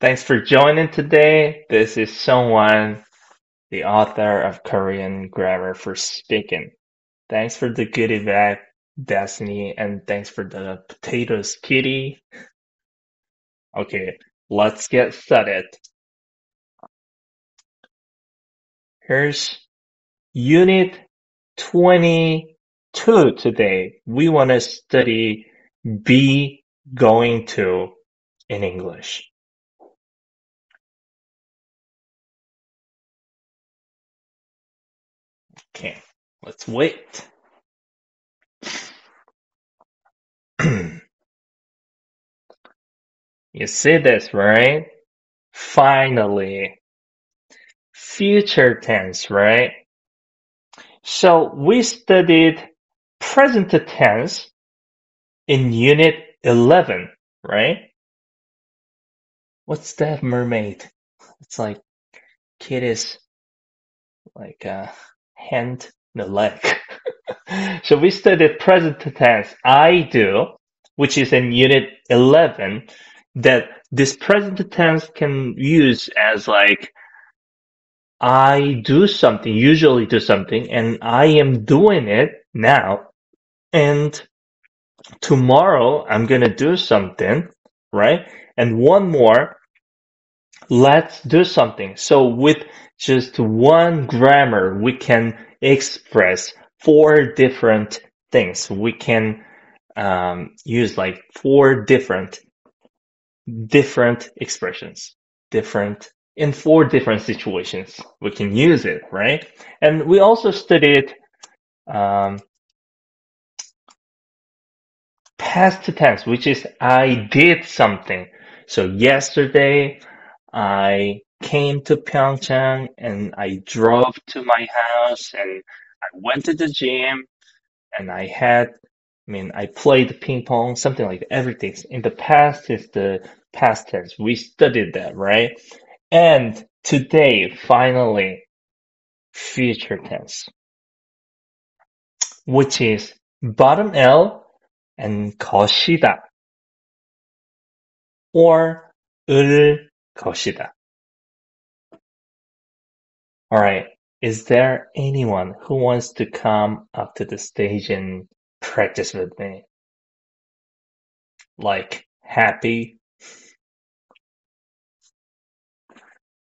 Thanks for joining today. This is Seungwan, the author of Korean Grammar for Speaking. Thanks for the goodie bag, Destiny, and thanks for the potatoes, Kitty. Okay, let's get started. Here's Unit 22 today. We want to study be going to in English. Okay, let's wait. you see this, right? Finally. Future tense, right? So we studied present tense in unit 11, right? What's that mermaid? It's like Kitty's like a hand the leg. so we studied present tense I do, which is in unit 11, that this present tense can use as like I do something, usually do something, and I am doing it now. And tomorrow I'm going to do something, right? And one more, let's do something. So with just one grammar, we can express four different things. We can um, use like four different different expressions, different in four different situations. We can use it, right? And we also studied um, past tense, which is I did something. So yesterday I came to Pyeongchang and I drove to my house and I went to the gym and I had, I mean, I played ping pong, something like that. Everything in the past is the past tense. We studied that, right? And today, finally, future tense, which is bottom L and 것이다 or 을 것이다. All right. Is there anyone who wants to come up to the stage and practice with me? Like happy?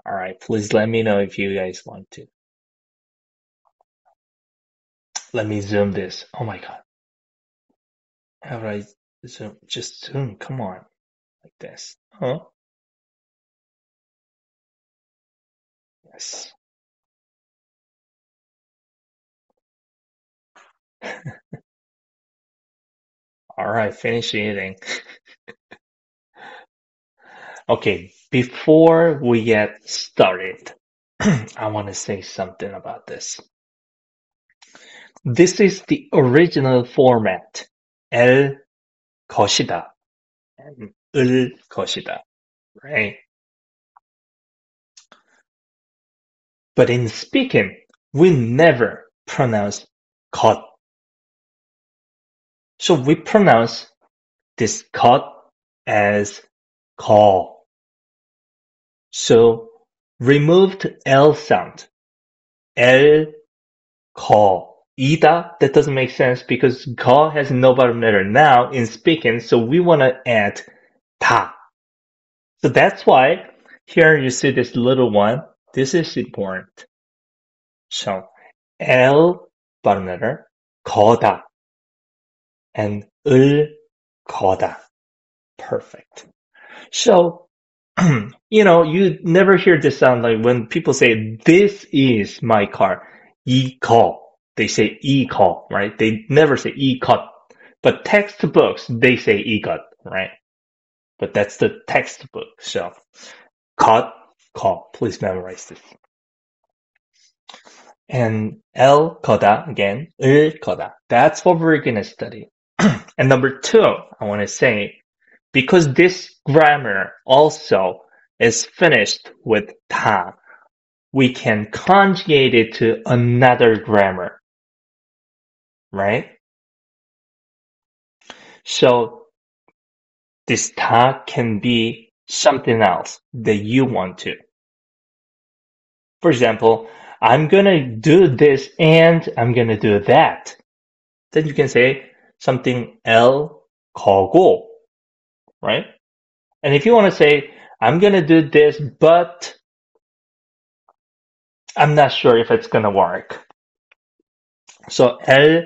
All right. Please let me know if you guys want to. Let me zoom this. Oh my God. How do I zoom? Just zoom. Come on. Like this. Huh? Yes. All right, finish eating. okay, before we get started, I want to say something about this. This is the original format. 엘 것이다 and 을 것이다, right? But in speaking, we never pronounce 것 so we pronounce this cut as call. So removed L sound. L call. Ida, that doesn't make sense because call has no bottom letter now in speaking, so we want to add ta. So that's why here you see this little one. This is important. So L bottom letter, 거다 and ul-Qada. Perfect. So, you know, you never hear this sound like when people say, this is my car, e-call. They say e-call, right? They never say e-cut. But textbooks, they say e-cut, right? But that's the textbook. So, cut, call. Please memorize this. And l kota again, l kota. That's what we're going to study. And number two, I want to say, because this grammar also is finished with ta, we can conjugate it to another grammar, right? So this ta can be something else that you want to. For example, I'm gonna do this and I'm gonna do that. Then you can say something el 거고, right? And if you want to say, I'm gonna do this, but I'm not sure if it's gonna work. So el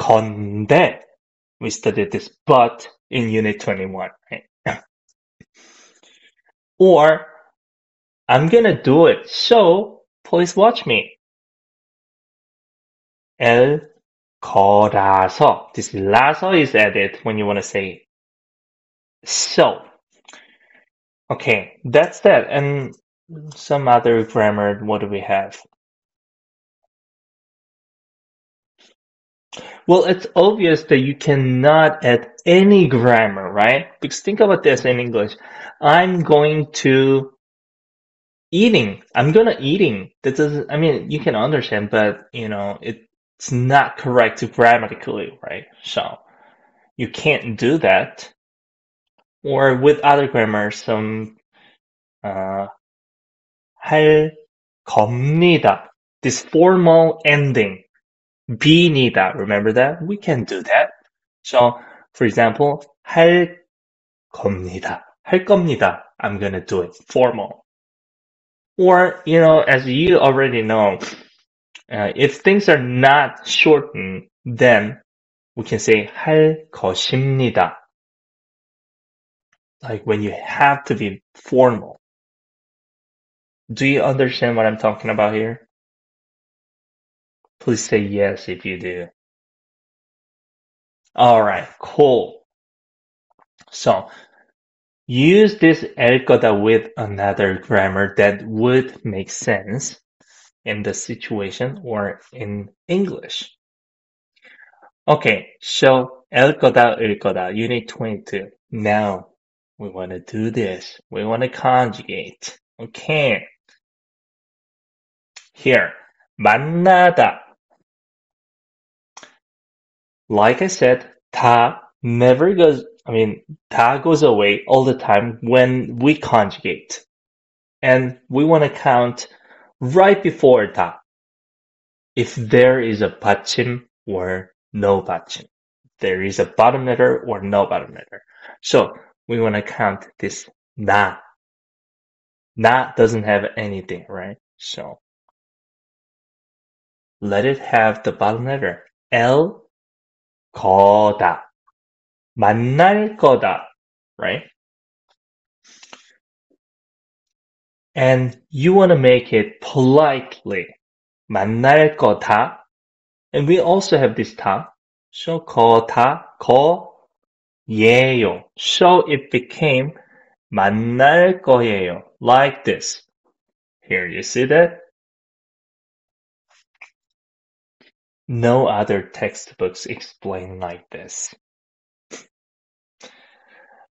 건데, we studied this but in unit 21, right? or I'm gonna do it, so please watch me. El corazón. This lazo is added when you want to say so. Okay, that's that. And some other grammar, what do we have? Well, it's obvious that you cannot add any grammar, right? Because think about this in English. I'm going to eating. I'm gonna eating. That doesn't I mean you can understand, but you know, it it's not correct grammatically, right? So you can't do that. Or with other grammar, some, uh, 할 겁니다. This formal ending. 비니다. Remember that? We can do that. So, for example, 할 겁니다. 할 겁니다. I'm gonna do it. Formal. Or, you know, as you already know, uh, if things are not shortened, then we can say 할 것입니다. Like when you have to be formal. Do you understand what I'm talking about here? Please say yes if you do. Alright, cool. So, use this el 거다 with another grammar that would make sense in the situation or in English. Okay, so el 거다, 을 거다, unit 22. Now, we want to do this. We want to conjugate. Okay. Here, 만나다. Like I said, 다 never goes, I mean, 다 goes away all the time when we conjugate. And we want to count Right before that, if there is a 받침 or no 받침, there is a bottom letter or no bottom letter. So we want to count this na. Na doesn't have anything, right? So let it have the bottom letter. L 거다. 만날 거다. Right? And you want to make it politely. 만날 거다. And we also have this 다. So 거다, 거예요. So it became 만날 거예요. Like this. Here, you see that? No other textbooks explain like this.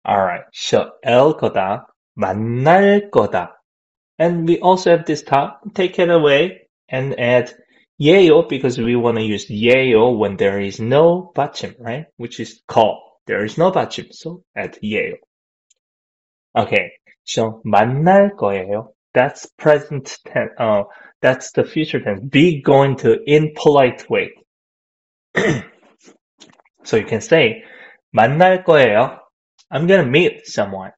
Alright, so el 거다, 만날 거다. And we also have this top, take it away and add 예요 because we want to use 예요 when there is no 받침, right? Which is call. There is no 받침, so add 예요. Okay, so 만날 거예요. That's present tense. Uh, that's the future tense. Be going to in polite way. so you can say 만날 거예요. I'm gonna meet someone.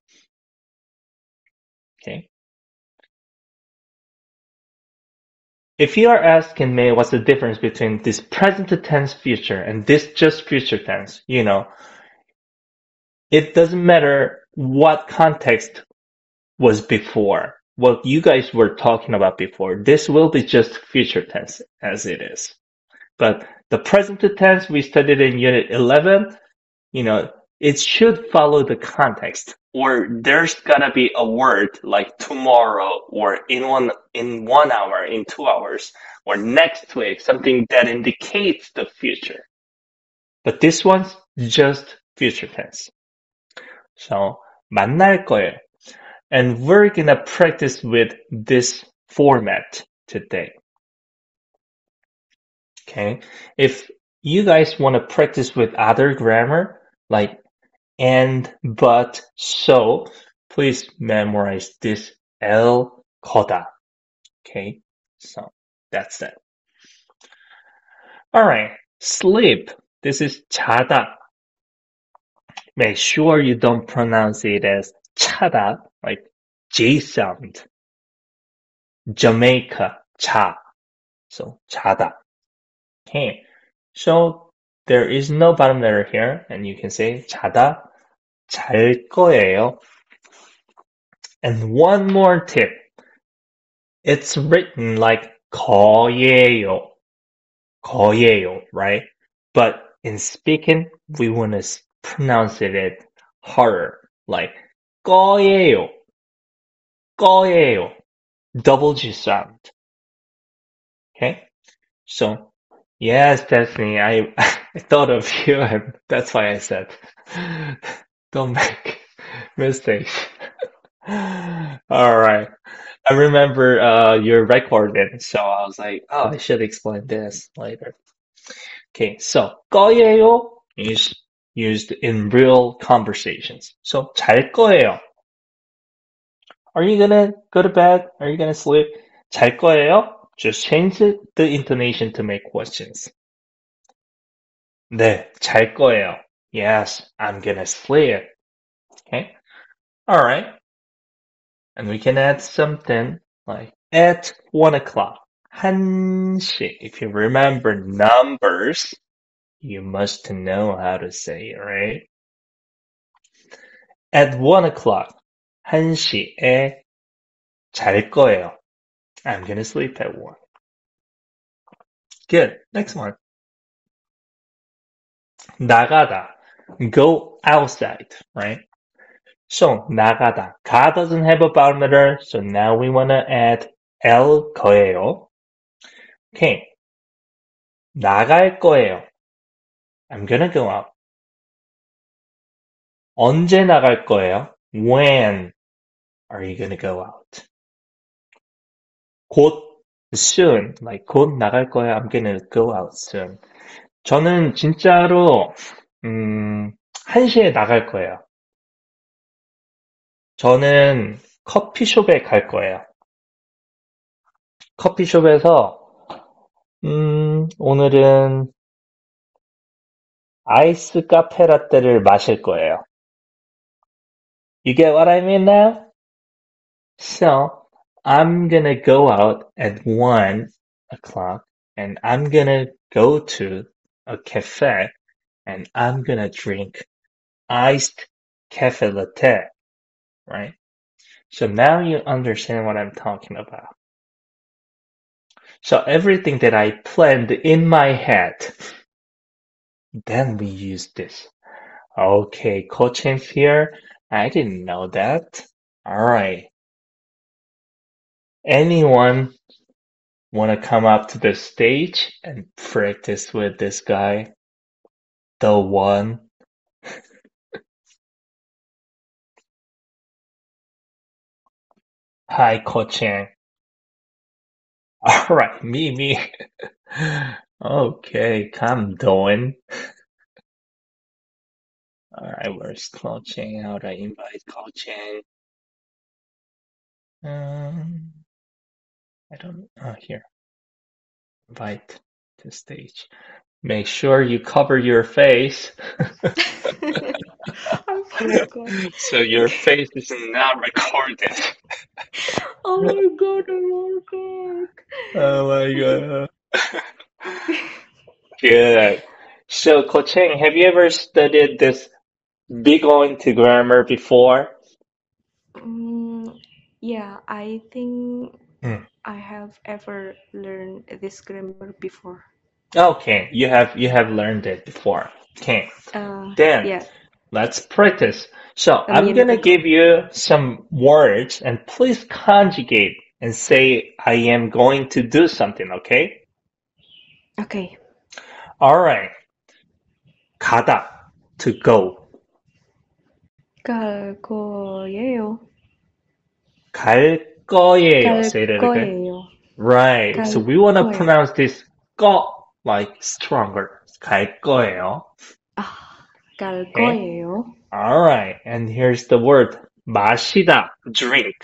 If you are asking me what's the difference between this present tense future and this just future tense, you know, it doesn't matter what context was before, what you guys were talking about before. This will be just future tense as it is. But the present tense we studied in unit 11, you know, it should follow the context or there's gonna be a word like tomorrow or in one in one hour in two hours or next week something that indicates the future but this one's just future tense so 만날 거예요 and we're gonna practice with this format today okay if you guys want to practice with other grammar like and but so please memorize this El Kota. Okay, so that's that. All right, sleep. This is chada. Make sure you don't pronounce it as chada, like J sound. Jamaica, cha. So chada. Okay, so there is no bottom letter here, and you can say 자다, 잘 거예요. And one more tip. It's written like 거예요. 거예요, right? But in speaking, we want to pronounce it harder, like 거예요. 거예요. Double G sound. Okay? So, yes, Stephanie, I, I thought of you and that's why I said, don't make mistakes. All right. I remember uh, you're recorded, so I was like, oh, I should explain this later. Okay, so 거예요 is used in real conversations. So 잘 거예요. Are you gonna go to bed? Are you gonna sleep? 잘 거예요? Just change the intonation to make questions. 네, 잘 거예요. Yes, I'm gonna sleep. Okay? Alright. And we can add something like at one o'clock. 1시. If you remember numbers, you must know how to say it, right? At one o'clock. 1시에 잘 거예요. I'm gonna sleep at one. Good. Next one. 나가다. Go outside, right? So 나가다. 가 doesn't have a bottom letter, so now we wanna add L 거예요. Okay. 나갈 거예요. I'm gonna go out. 언제 나갈 거예요? When are you gonna go out? 곧 soon, like 곧 나갈 거예요. I'm gonna go out soon. 저는 진짜로 음, 1시에 나갈 거예요. 저는 커피숍에 갈 거예요. 커피숍에서 음, 오늘은 아이스 카페 라떼를 마실 거예요. You get what I mean now? So, I'm gonna go out at one o'clock and I'm gonna go to a cafe and I'm gonna drink iced cafe latte, right? So now you understand what I'm talking about. So everything that I planned in my head, then we use this. Okay, coaching here. I didn't know that. All right. Anyone want to come up to the stage and practice with this guy? The one. Hi, coaching. All right, me, me. okay, come doing. All right, where's coaching? How do I invite coaching? Um, I don't. Oh, here. Invite to stage. Make sure you cover your face. I so your face is not recorded. Oh my god, I forgot. Oh my god. Good. So, Kocheng, have you ever studied this big to grammar before? Mm, yeah, I think Hmm. I have ever learned this grammar before. Okay, you have you have learned it before. Okay, Uh, then yeah, let's practice. So a I'm minute gonna ago. give you some words and please conjugate and say I am going to do something, okay? Okay. Alright. 가다, to go. 갈 거예요. 갈 거예요. 갈 Say that again. 거예요. Right. 갈 So we want to 거예요. pronounce this 거 like stronger. 갈 거예요. 아, 갈 Okay. 거예요. Alright. And here's the word 마시다, drink.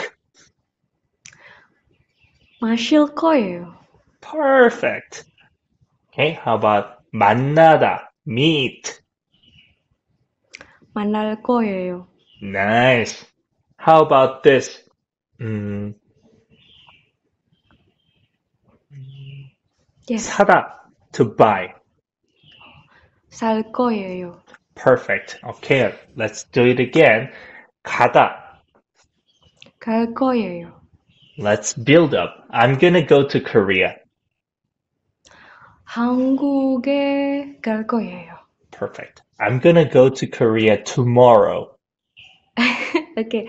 마실 거예요. Perfect. Okay, how about 만나다, meet. 만날 거예요. Nice. How about this? 음, Yes. 사다, to buy. 살 거예요. Perfect. Okay, let's do it again. 가다. 갈 거예요. Let's build up. I'm gonna go to Korea. 한국에 갈 거예요. Perfect. I'm gonna go to Korea tomorrow. Okay.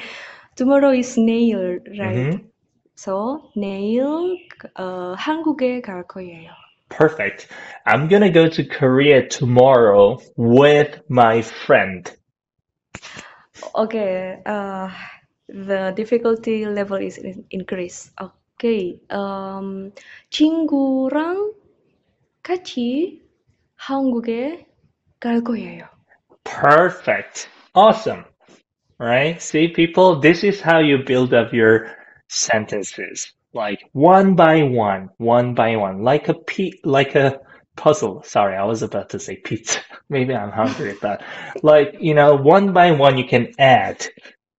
Tomorrow is 내일, right? Mhm. So 내일 어, 한국에 갈 거예요. Perfect. I'm gonna go to Korea tomorrow with my friend. Okay. Uh, the difficulty level is in- increased. Okay. Um, 친구랑 같이 한국에 갈 거예요. Perfect. Awesome. right? See, people, this is how you build up your sentences, like one by one, one by one, like a p, like a puzzle. Sorry, I was about to say pizza. Maybe I'm hungry, but like you know, one by one, you can add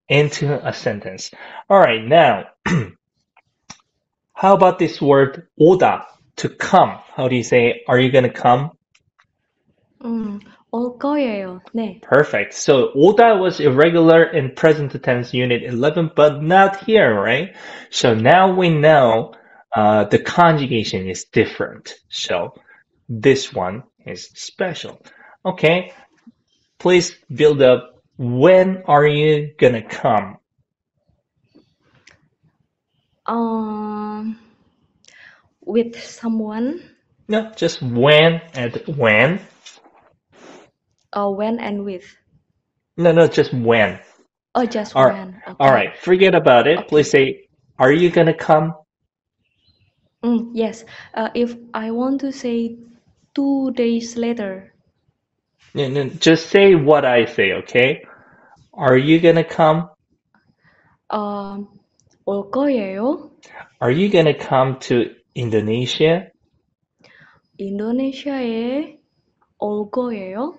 into a sentence. All right, now, how about this word "oda" to come? How do you say? Are you gonna come? Mm, 올 거예요. 네. Perfect. So 오다 was irregular in present tense unit 11, but not here, right? So now we know uh, the conjugation is different. So this one is special. Okay. Please build up. When are you gonna come? Um, with someone, No, just when and when. uh, when and with. No, no, just when. Oh, just All when. Okay. All right. Forget about it. Okay. Please say, are you gonna come? Mm, yes. Uh, if I want to say two days later, No, no, just say what I say, okay? Are you gonna come? um, 올 거예요. Are you gonna come to Indonesia? 인도네시아에 올 거예요.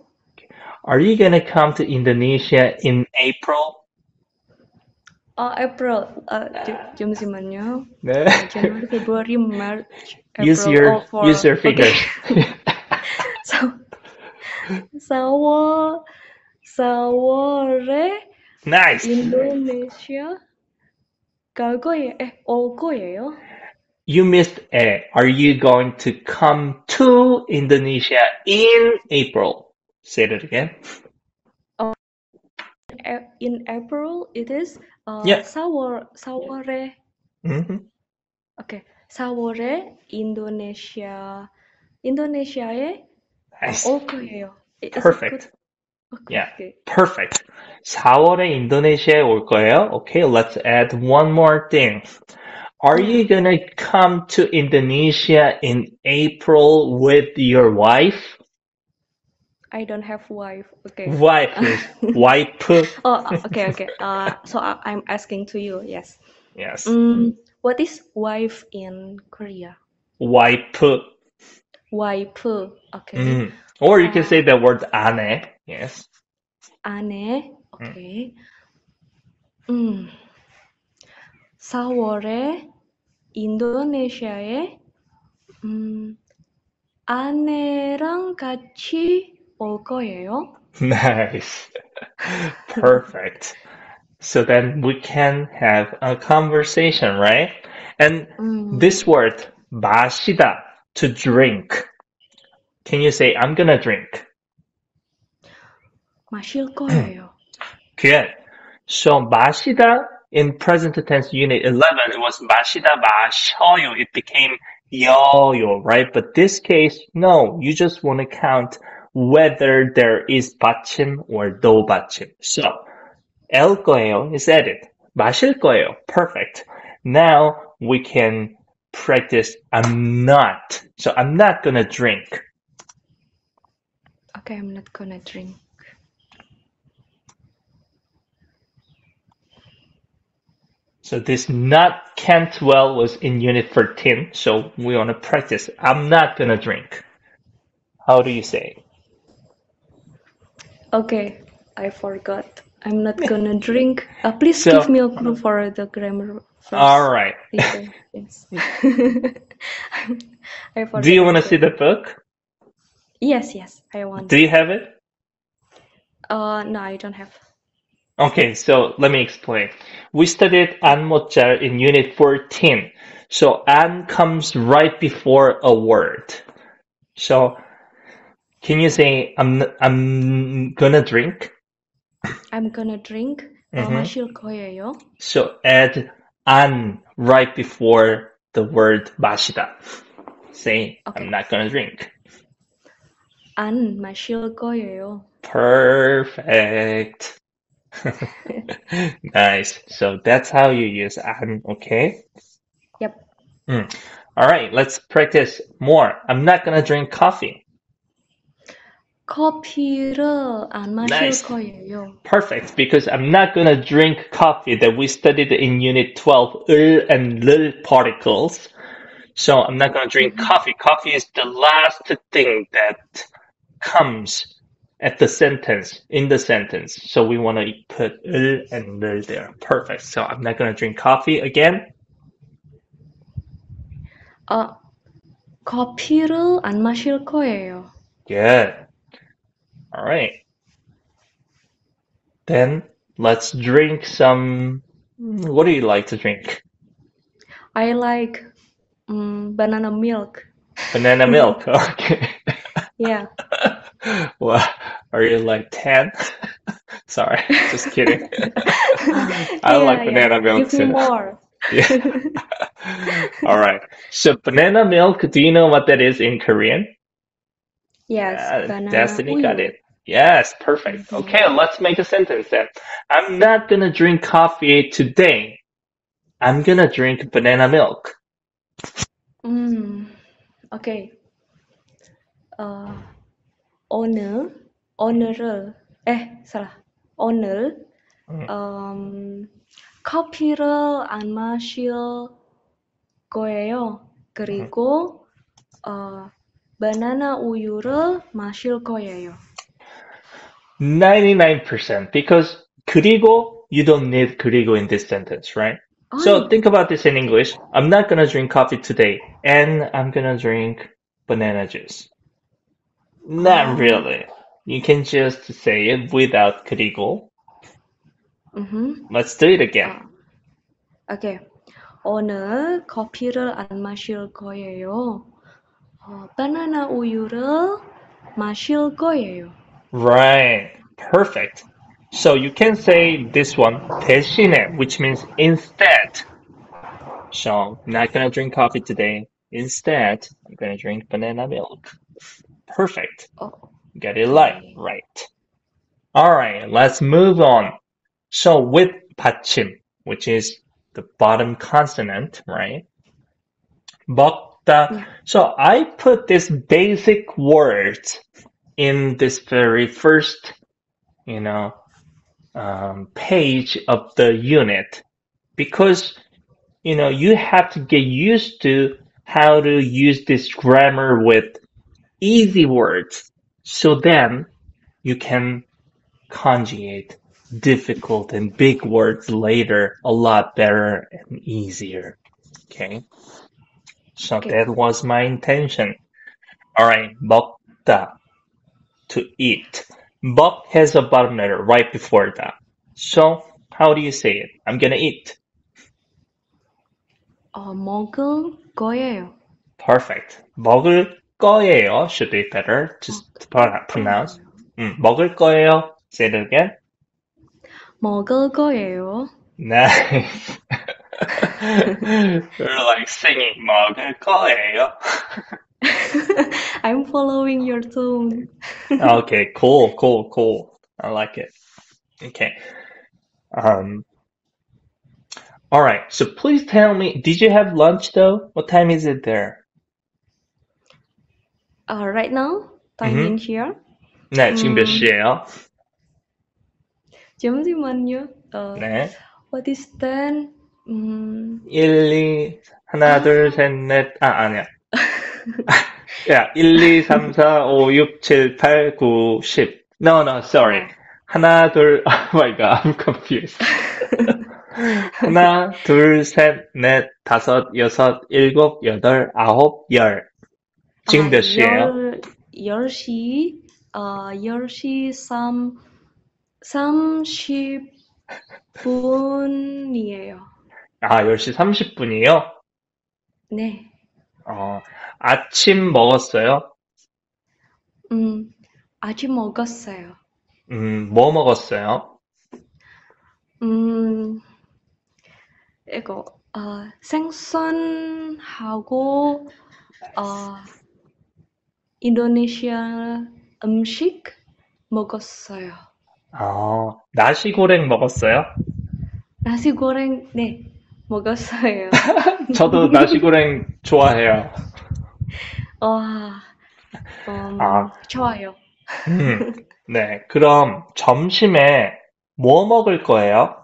Are you gonna come to Indonesia in April? 어, April. 어, j- 잠시만요. No. January, February, March, Use April. your Oh, for use your okay. fingers. So, 4월 4월에 nice. 인도네시아 갈 거예요. 에, 올 거예요. You missed A. Are you going to come to Indonesia in April? Say that again. A- In April it is 어, Yeah. 4월 4월에 hmm 오케이. 4월에 인도네시아 인도네시아에 Nice. 올 거예요. Is it Perfect. good? Okay, Yeah. okay. Perfect. 4월에 인도네시아에 올 거예요. Okay, let's add one more thing. Are you gonna come to Indonesia in April with your wife? I don't have wife. Okay. Wife is wife. Oh, uh, okay, okay. Uh, so I, I'm asking to you. Yes. Yes, Mm, what is wife in Korea? wife. Wife. Okay. Mm. Or you can say the word 아내. Yes. 아내. Okay. 음. 4월에 인도네시아에 음, 아내랑 같이 올 거예요. Nice. Perfect. So then we can have a conversation, right? And 음, this word, 마시다, to drink. Can you say, I'm gonna drink? 마실 거예요. Good. So 마시다 in present tense unit 11, it was 마시다 마셔요. It became yoyo, right? But this case, no, you just want to count whether there is 받침 or no 받침. So, el 거예요 is added. 마실 거예요. Perfect. Now we can practice I'm not. So I'm not gonna drink. Okay, I'm not gonna drink. So this not can't well was in unit 13. So we want to practice. I'm not gonna drink. How do you say? Okay, I forgot. I'm not gonna drink. Uh, please so, give me a clue for the grammar. First. All right. Do you want to see the book? Yes, yes, I want. Do you have it? Uh, no, I don't have. Okay, so let me explain. We studied anmocher in unit 14. So an comes right before a word. So can you say I'm I'm gonna drink? I'm gonna drink. 어, Mhm. 마실 거예요. So add an right before the word 마시다. Say Okay. I'm not gonna drink. 안 마실 거예요. Perfect. Nice. So that's how you use an, okay? Yep. Mm. All right, let's practice more. I'm not gonna drink coffee. 커피를 안 마실 Nice. 거예요. Perfect, because I'm not gonna drink coffee that we studied in Unit 12, 을 and lil particles. So I'm not gonna drink coffee. Coffee is the last thing that comes at the sentence, in the sentence. So we wanna put 을 and lil there. Perfect. So I'm not gonna drink coffee again. 아, 커피를 안 마실 거예요. Good. All right. Then let's drink some. What do you like to drink? I like um, banana milk. Banana milk. Okay. Yeah. well, are you like 10? Sorry, just kidding. I Yeah, like yeah. banana milk Give too. more. Yeah. All right. So banana milk, do you know what that is in Korean? Yes, Uh, banana Destiny got it. Yes, perfect. Mhm. Okay, let's make a sentence then. I'm not gonna drink coffee today. I'm gonna drink banana milk. 음, 오케이. 어, 오늘, 오늘을, 에, 사라. 오늘, 음. 음, 커피를 안 마실 거예요. 그리고, 어, 바나나 우유를 마실 거예요. 99% because 그리고 you don't need 그리고 in this sentence, right? So 아이, think about this in English. I'm not gonna drink coffee today and I'm gonna drink banana juice. Not Ah. really. You can just say it without 그리고. 음흠. Let's do it again. 아, 오케이. 오늘 커피를 안 마실 거예요. 어, 바나나 우유를 마실 거예요. Right. Perfect. So you can say this one, 대신에, which means instead. So I'm not gonna drink coffee today. Instead, I'm gonna drink banana milk. Perfect. 어, Get it right. Right. Alright, let's move on. So with 받침, which is the bottom consonant, right? 먹다. Yeah. So I put this basic words in this very first, you know, um, page of the unit because, you know, you have to get used to how to use this grammar with easy words. So then you can conjugate difficult and big words later a lot better and easier. Okay. So Okay. that was my intention. All right. 먹다 To eat. 먹 has a bottom letter right before that. So how do you say it? I'm gonna eat. 어, 먹을 거예요. Perfect. 먹을 거예요 should be better. Just to pro- pronounce. 음, 먹을 거예요. Say it again. 먹을 거예요. Nice. You're like singing 먹을 거예요. I'm following your tone. Okay, cool, cool, cool. I like it. Okay. Um, all right. So please tell me, did you have lunch though? What time is it there? Uh, right now, time Mhm. in here. 네, 지금 몇 음. 시예요? 잠시만요. 어, 네. what is ten? 음, 1, 2, 하나, 아. 둘, 셋, 넷, 아, 아니야. 야, 1, 2, 3, 4, 5, 6, 7, 8, 9, 10. No, no, sorry. 하나, 둘, oh my god, I'm confused. 하나, 둘, 셋, 넷, 다섯, 여섯, 일곱, 여덟, 아홉, 열. 지금 아, 몇 시예요? 열, 열 시, 어, 열시 삼, 삼십 분이에요. 아, 10시 30분이에요? 네. 어, 아침 먹었어요? 음, 아직 먹었어요. 음, 뭐 먹었어요? 음, 이거, 어, 생선하고, 어, 인도네시아 음식 먹었어요. 아, 나시고랭 먹었어요? 나시 고랭, 네, 먹었어요. 저도 나시고랭 좋아해요. 와, 음, 아. 좋아요. 음, 네. 그럼 점심에 뭐 먹을 거예요?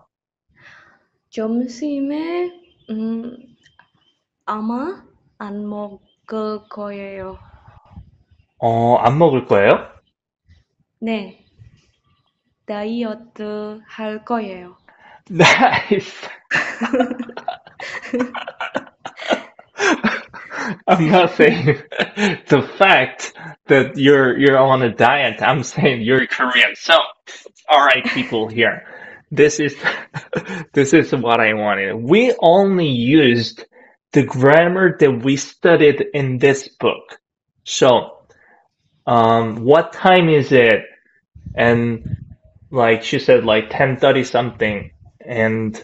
점심에, 음, 아마 안 먹을 거예요. 어, 안 먹을 거예요? 네, 다이어트 할 거예요. Nice. I'm not saying the fact that you're you're on a diet. I'm saying you're Korean. So, all right, people here. This is this is what I wanted. We only used the grammar that we studied in this book. So, um, what time is it? And like she said, like ten thirty something, and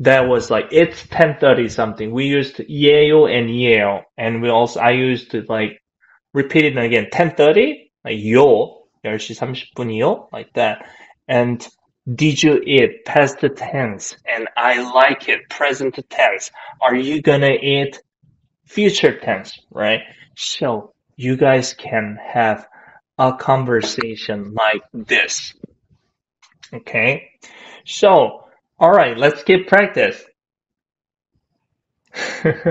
that was like it's ten thirty something. We used Yale and Yale, and we also I used to like repeat it again ten thirty like 요 10시 30분이요 like that. And did you eat past tense? And I like it present tense. Are you gonna eat future tense? Right? So you guys can have a conversation like this. Okay. So, all right, let's get practice.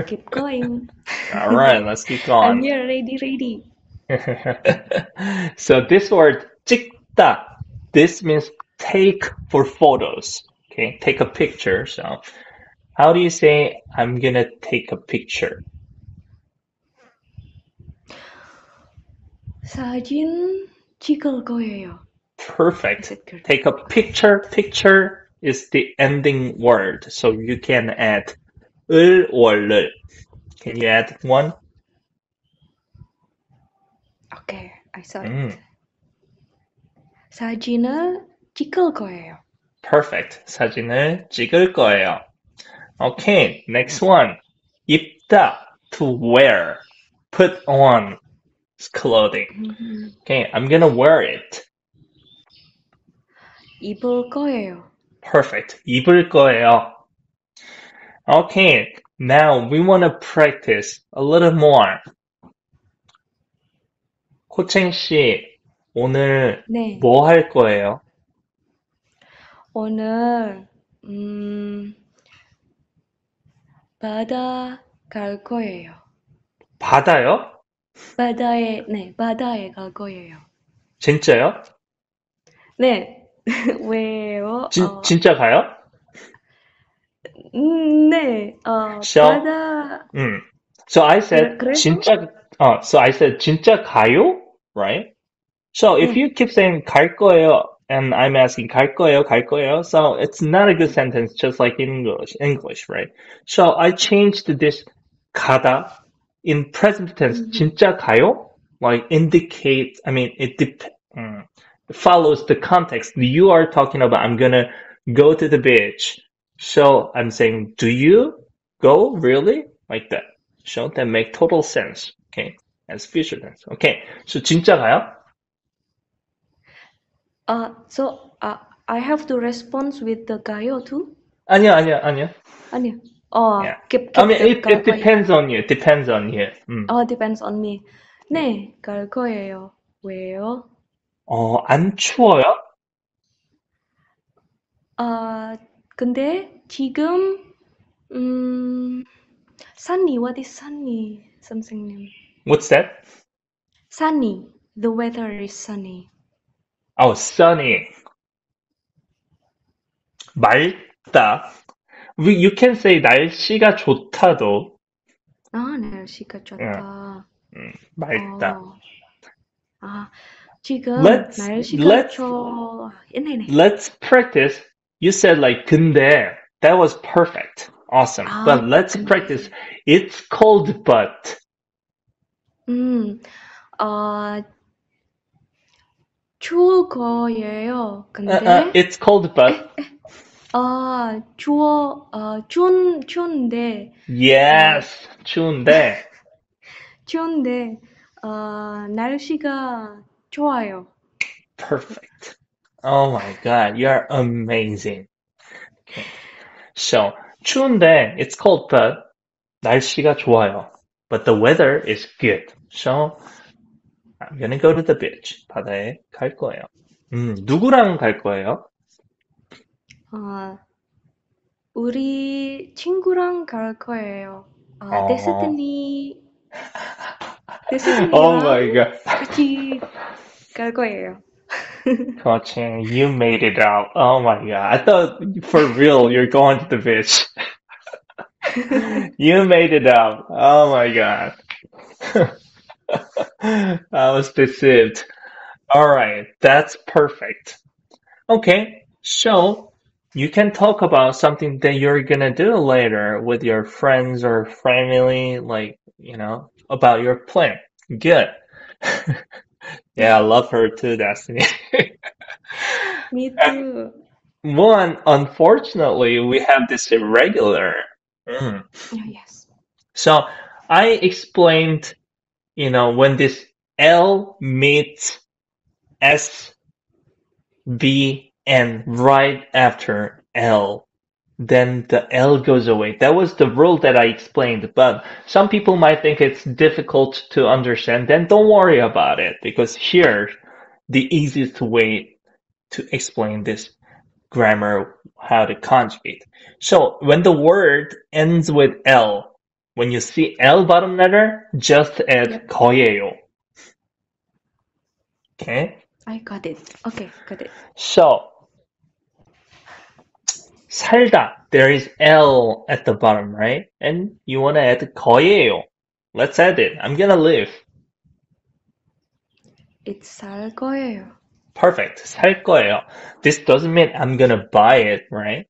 Keep going. all right, let's keep I'm going. here, ready, ready. so this word 찍다, this means take for photos. Okay, take a picture. So how do you say I'm gonna take a picture? 사진 찍을 거예요. Is Perfect. it good? Take a picture. Picture is the ending word, so you can add 을 or 를. Can you add one? Okay, I saw it. 음, 사진을 찍을 거예요. perfect. 사진을 찍을 거예요. Okay, next one. 입다, to wear. Put on clothing. 음, Okay, I'm gonna wear it. 입을 거예요. Perfect. 입을 거예요. Okay, now we want to practice a little more. 코칭 씨, 오늘 네, 뭐 할 거예요? 오늘 음, 바다 갈 거예요. 바다요? 바다에, 네, 바다에 갈 거예요. 진짜요? 네, 왜요? 진, 어, 진짜 가요? 음, 네, 어, So, 바다, 음. So I said, 그래- 그래서? 진짜, uh, so I said, 진짜 가요? Right? So if 네. you keep saying 갈 거예요, and I'm asking 갈 거예요, 갈 거예요, so it's not a good sentence, just like in English, English, right? So I changed this 가다 in present tense, Mhm. 진짜 가요? Like indicate, I mean, it dep- mm, follows the context. You are talking about, I'm gonna go to the beach. So I'm saying, do you go really? Like that. So that make total sense. Okay. As future tense. Okay. So 진짜 가요? Uh, so uh, I have to respond with the 가요 too? 아니요, 아니요, 아니요. 아니요. 어, Yeah. keep, I keep mean, the it, 갈 it 거예요. depends on you. Depends on you. 음. 어, depends on me. 네, 갈 거예요. 왜요? 어, 안 추워요? 아, 근데 지금 Sunny. What is sunny? Something name. What's that? Sunny. The weather is sunny. Oh, sunny. 맑다. We, you can say 날씨가 좋다도. 아, 날씨가 좋다. 음, 맑다. 어. 아, 지금 Let's- 날씨가 let's- 좋... 네네. Let's practice. You said like 근데. That was perfect. Awesome. 아, but let's 근데. practice. It's cold but. 음, 어, 추울 거예요. 근데, Uh, uh, it's cold but. 아, 추워, 어, 추운, 추운데, Yes. 추운데. 추운데, 어, 날씨가 좋아요. Perfect. Oh my god, you're amazing. Okay. So, 추운데, it's cold, but 날씨가 좋아요. But the weather is good. So, I'm gonna go to the beach. 바다에 갈 거예요. 음, 누구랑 갈 거예요? 어, 우리 친구랑 갈 거예요. 어, 어. 데스티니, Oh my 데스티니랑 god. 같이 个贵哦。Coaching, you made it out. Oh my god. I thought for real you're going to the beach. you made it out. Oh my god. I was deceived. All right, that's perfect. Okay, so you can talk about something that you're gonna do later with your friends or family, like, you know, about your plan. Good. Yeah, I love her too, Destiny. Me too. One, unfortunately, we have this irregular. Mm. Oh, yes. So I explained, you know, when this L meets S, B, and right after L, then the L goes away. That was the rule that I explained, but some people might think it's difficult to understand. Then don't worry about it because here, the easiest way to explain this grammar, how to conjugate. So when the word ends with L, when you see L bottom letter, just add Yep. 거예요. Okay? I got it. Okay, got it. So 살다, there is L at the bottom, right? And you want to add 거예요. Let's add it. I'm gonna live. It's 살 거예요. Perfect. 살 거예요. This doesn't mean I'm gonna buy it, right?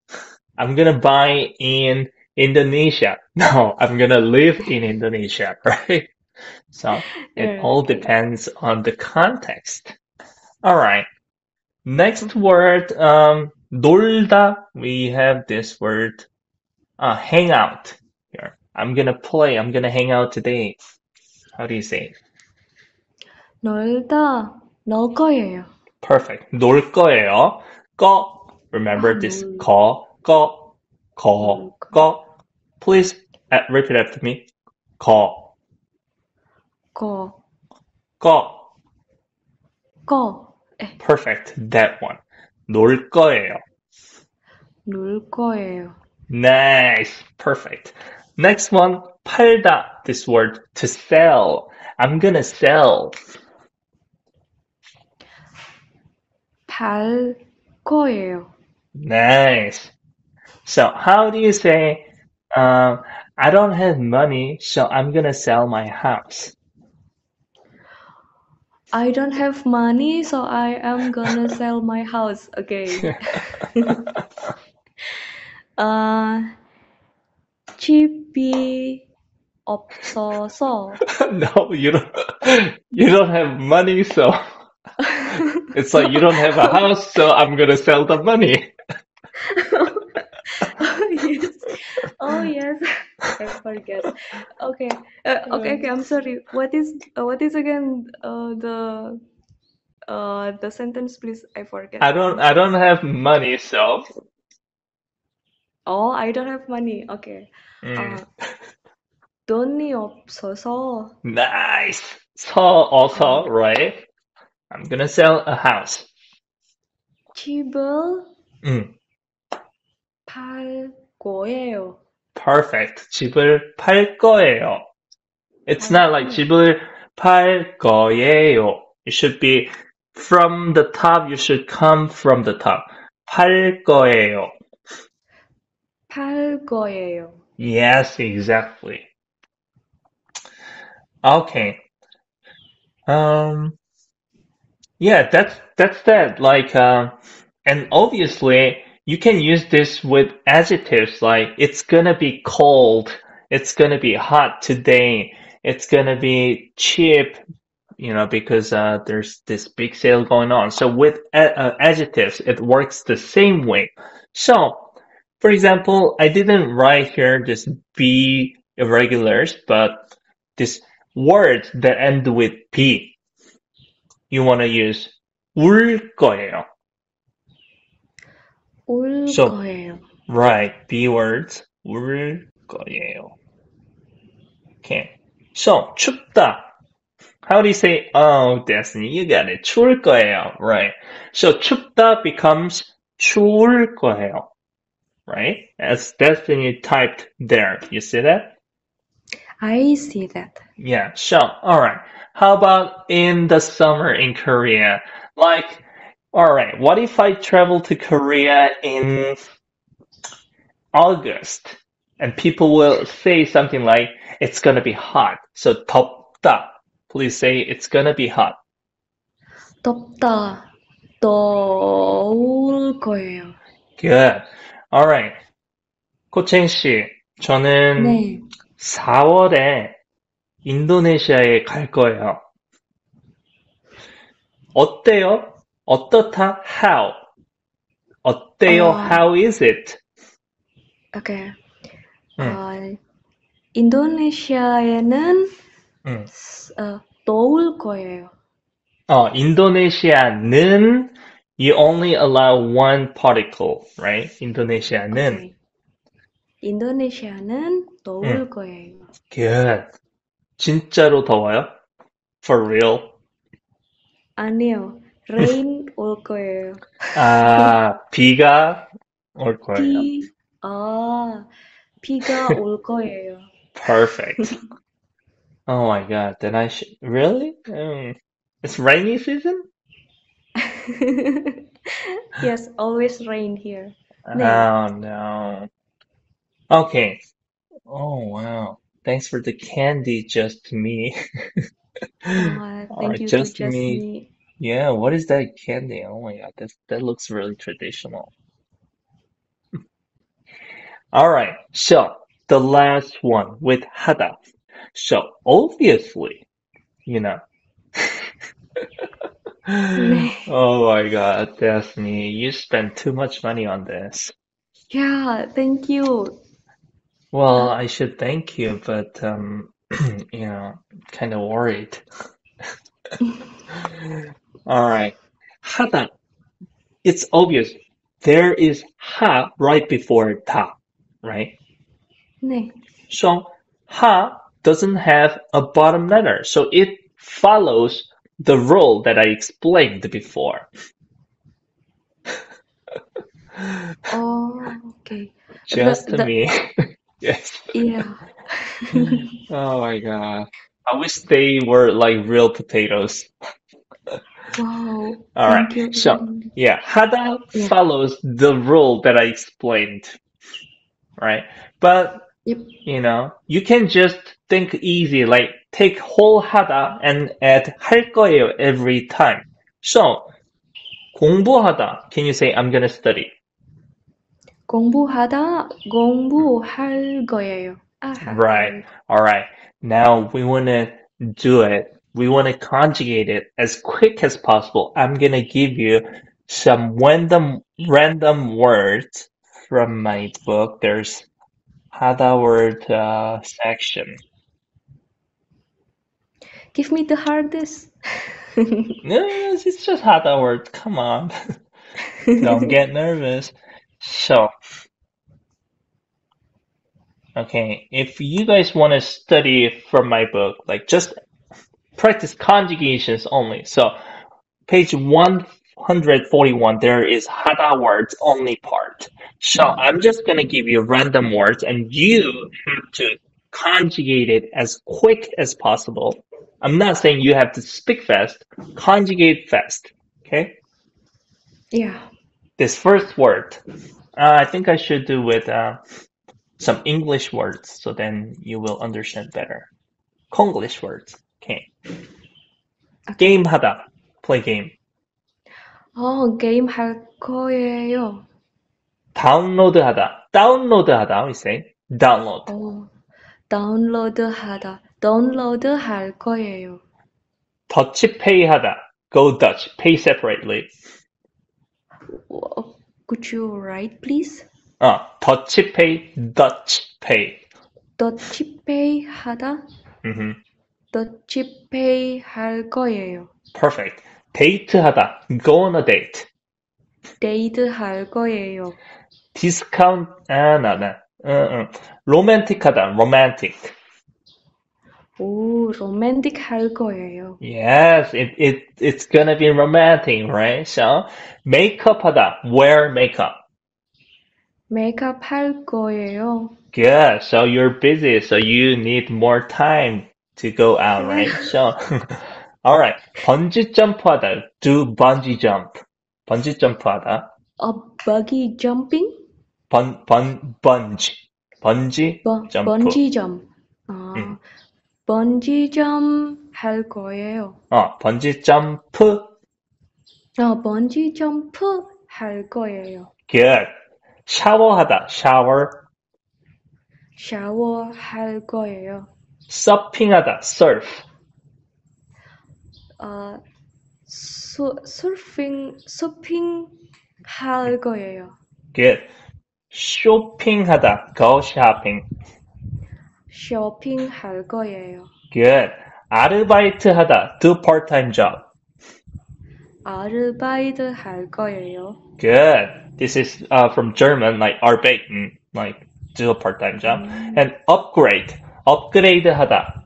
I'm gonna buy in Indonesia. No, I'm gonna live in Indonesia, right? So it Yeah, all okay. depends on the context. All right. Next word, um, 놀다. We have this word, uh, hang out here. I'm gonna play. I'm gonna hang out today. How do you say it? 놀다 놀 거예요. Perfect. 놀 거예요. 거. Remember 아, this 놀. 거, 거, 거, 놀 거. 거. Please uh, repeat after me. 거, 거, 거. 거. 에, Perfect. That one. 놀 거예요. 놀 거예요. Nice. Perfect. Next one. 팔다. This word to sell. I'm gonna sell. 팔 거예요. Nice. So how do you say, um, I don't have money, so I'm gonna sell my house? I don't have money, so I am gonna sell my house. Okay. uh, chibi opso so. no, you don't. You don't have money, so it's like you don't have a house, so I'm gonna sell the money. oh yes. Oh yes. I forget. Okay. Uh, okay. Okay. I'm sorry. What is uh, what is again uh, the uh the sentence, please? I forget. I don't. I don't have money, so. Oh, I don't have money. Okay. Mm, 아, 돈이 없어서 nice. So also, right? I'm gonna sell a house. 집을 Mm, 팔 거예요. perfect. 집을 팔 거예요. It's not like 집을 팔 거예요. It should be from the top. You should come from the top. 팔 거예요. 팔 거예요. Yes, exactly. Okay. Um, yeah, that's that's that. Like, uh, and obviously you can use this with adjectives like it's gonna be cold, it's gonna be hot today, it's gonna be cheap, you know, because uh, there's this big sale going on. So with uh, adjectives, it works the same way. So, for example, I didn't write here this be irregulars, but this word that end with be, you want to use 울 거예요. 올 So- 거예요. Right, be words 울 거예요. Okay. So 춥다. How do you say? Oh, Destiny, you got it. 추울 거예요. Right. So 춥다 becomes 추울 거예요. Right? As Destiny typed there. You see that? I see that. Yeah, so, alright. How about in the summer in Korea? Like, alright, what if I travel to Korea in August and people will say something like, it's gonna be hot. So, 덥다. Please say, it's gonna be hot. 덥다. 더울 거예요. Good. Alright. 코첸 씨, 저는 네. 4월에 인도네시아에 갈 거예요. 어때요? 어떻다? How? 어때요? 아. How is it? 오케이. 응. 어, 인도네시아에는 응. 어, 더울 거예요. 어, 인도네시아는 you only allow one particle, right? 인도네시아는 오케이. 인도네시아는 더울 응. 거예요. good. 진짜로 더워요? For real? 아니요. rain 올 거예요. 아, 비가 올 거예요. 비, 아, 비가 올 거예요. Perfect. Oh my god, then I should really? Um, it's rainy season? yes, always rain here. 네. Oh no. Okay. Oh wow. Thanks for the candy, just me. Uh, thank Alright, you to just just me. me. Yeah, what is that candy? Oh my god, that that looks really traditional. All right, so the last one with hada. So obviously, you know. 네. Oh my god, Daphne, you spent too much money on this. Yeah, thank you. Well, I should thank you, but um, you know, kind of worried. All right, hada. It's obvious. There is ha right before ta, right? 네. So ha doesn't have a bottom letter, so it follows the rule that I explained before. Oh, okay. Just the- me. Yes. Yeah. Oh my god. I wish they were like real potatoes. Wow. All right. Thank you. So, yeah, hada Yeah. follows the rule that I explained. Right? But, Yep. you know, you can just think easy, like take whole hada and add 할 거예요 every time. So, 공부하다. Can you say I'm gonna study? 공부하다 공부할 거예요. 아, Right. All right. Now we want to do it. we want to conjugate it as quick as possible. I'm going to give you some random random words from my book. There's hada word uh, section. Give me the hardest. No, it's it's just hada word. Come on. Don't get nervous. So, okay, if you guys want to study from my book, like just practice conjugations only. So, page 541, there is 하다 words only part. So I'm just going to give you random words and you have to conjugate it as quick as possible. I'm not saying you have to speak fast, conjugate fast. Okay? Yeah. This first word, uh, I think I should do with uh, some English words so then you will understand better. Konglish words. Okay. 게임 하다. Play game. 어, 게임 할 거예요. 다운로드 하다. 다운로드 하다. We say download. 어, 다운로드 하다. 다운로드 할 거예요. 더치 페이 하다. Go Dutch. Pay separately. 어, Could you write, please? 어, 더치 페이, Dutch pay. 더치 페이 하다. Mhm. 더치페이 할 거예요. Perfect. 데이트 하다. Go on a date. 데이트 할 거예요. 디스카운트, 아, 나, 나. 응, 응. 로맨틱 하다. Romantic. 오, 로맨틱 할 거예요. Yes, it, it, it's gonna be romantic, right? So, makeup 하다. Wear makeup. 메이크업 할 거예요. Good. So you're busy, so you need more time to go out, right? So, all right. 번지 점프하다. Do bungee jump. 번지 점프하다. 어, buggy jumping? 번, 번, 번지. 번지 번, 점프. 번지 점. 아, 음. 번지 점할 거예요. 어, 번지 점프. 어, 번지 점프 할 거예요. Good. 샤워하다. shower. 샤워 할 거예요. 서핑하다. surf. 어, 수, surfing, 서핑 할 거예요. Good. 쇼핑하다. go shopping. 쇼핑 할 거예요. Good. 아르바이트 하다. do part-time job. 아르바이트 할 거예요. Good. This is uh, from German, like arbeiten, like do a part-time job. And upgrade. upgrade 하다.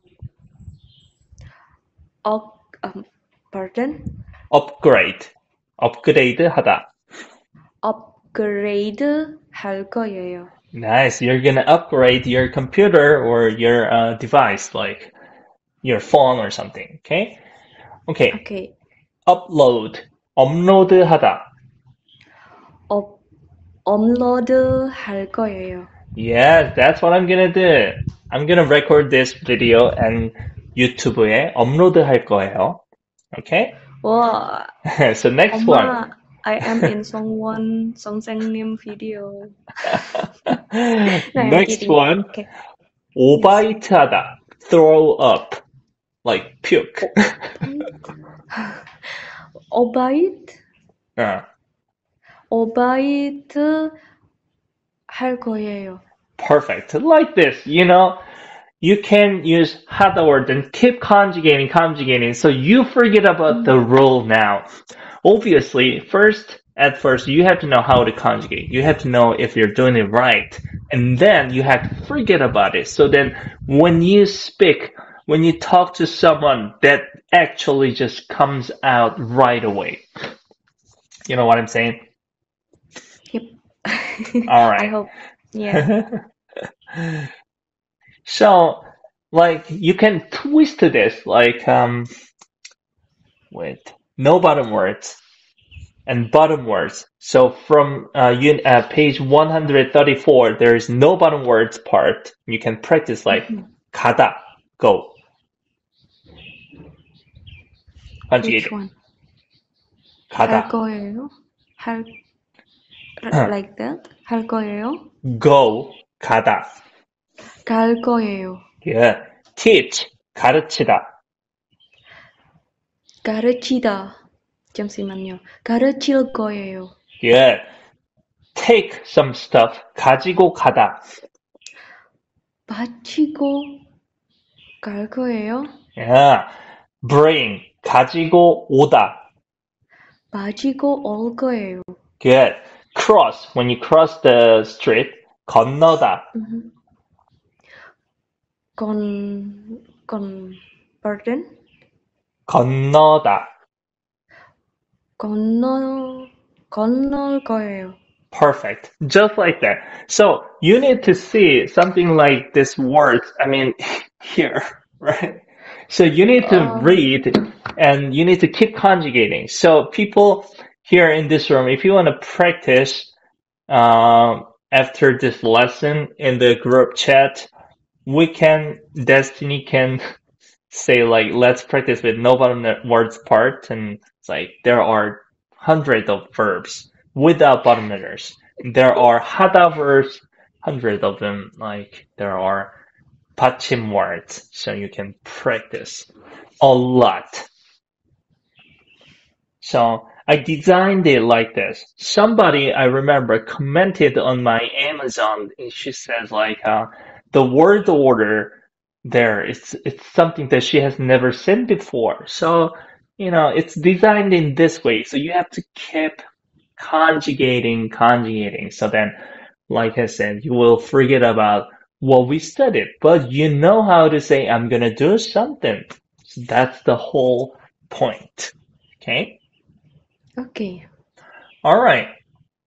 업, um, pardon? upgrade. upgrade 하다. upgrade Nice. You're gonna upgrade your computer or your uh, device, like your phone or something. Okay. Okay. Okay. Upload. 업로드 하다. 업, 업로드 할 거예요. Yes, that's what I'm gonna do. I'm gonna record this video and YouTube에 업로드 할 거예요. Okay? 와, so next one. 엄마, I am in someone, 선생님 video. No, I'm next kidding. one. Okay. 오바이트 하다. throw up. like puke. 오바이트, 어, 오바이트 할 거예요. perfect. Like this, you know, you can use 하다 word and keep conjugating, conjugating, so you forget about the rule now. Obviously, first, at first, you have to know how to conjugate. You have to know if you're doing it right. And then you have to forget about it. So then when you speak, when you talk to someone, that actually just comes out right away. You know what I'm saying? Yep. All right. I hope. Yeah. so, like, you can twist this, like, um, wait, no bottom words and bottom words. So from uh, un- uh, page 134, there is no bottom words part. You can practice like 가다, go. Which conjugate one? 할 가다, 거예요? 할 like that? 할 거예요? go, 가다. 갈 거예요. Yeah. teach, 가르치다. 가르치다. 잠시만요. 가르칠 거예요. Yeah. take some stuff, 가지고 가다. 바치고 갈 거예요. Yeah. bring, 가지고 오다. 가지고 올 거예요. Good. cross, when you cross the street, 건너다. 음. 건, 건, pardon? 건너다. 건너 건널 거예요. Perfect. Just like that. So you need to see something like this word, I mean, here, right? So you need to Uh. read and you need to keep conjugating. So people here in this room, if you want to practice um, after this lesson in the group chat, we can, Destiny can say like, let's practice with no bottom words part. And it's like, there are hundreds of verbs without bottom letters. There are hada verbs, hundreds of them. Like there are 받침 words, so you can practice a lot. So I designed it like this. Somebody I remember commented on my Amazon. and She says like uh, the word order there it's it's something that she has never seen before. So you know it's designed in this way. So you have to keep conjugating, conjugating. So then, like I said, you will forget about what we studied, but you know how to say, I'm to do something. So that's the whole point. Okay. Okay. All right.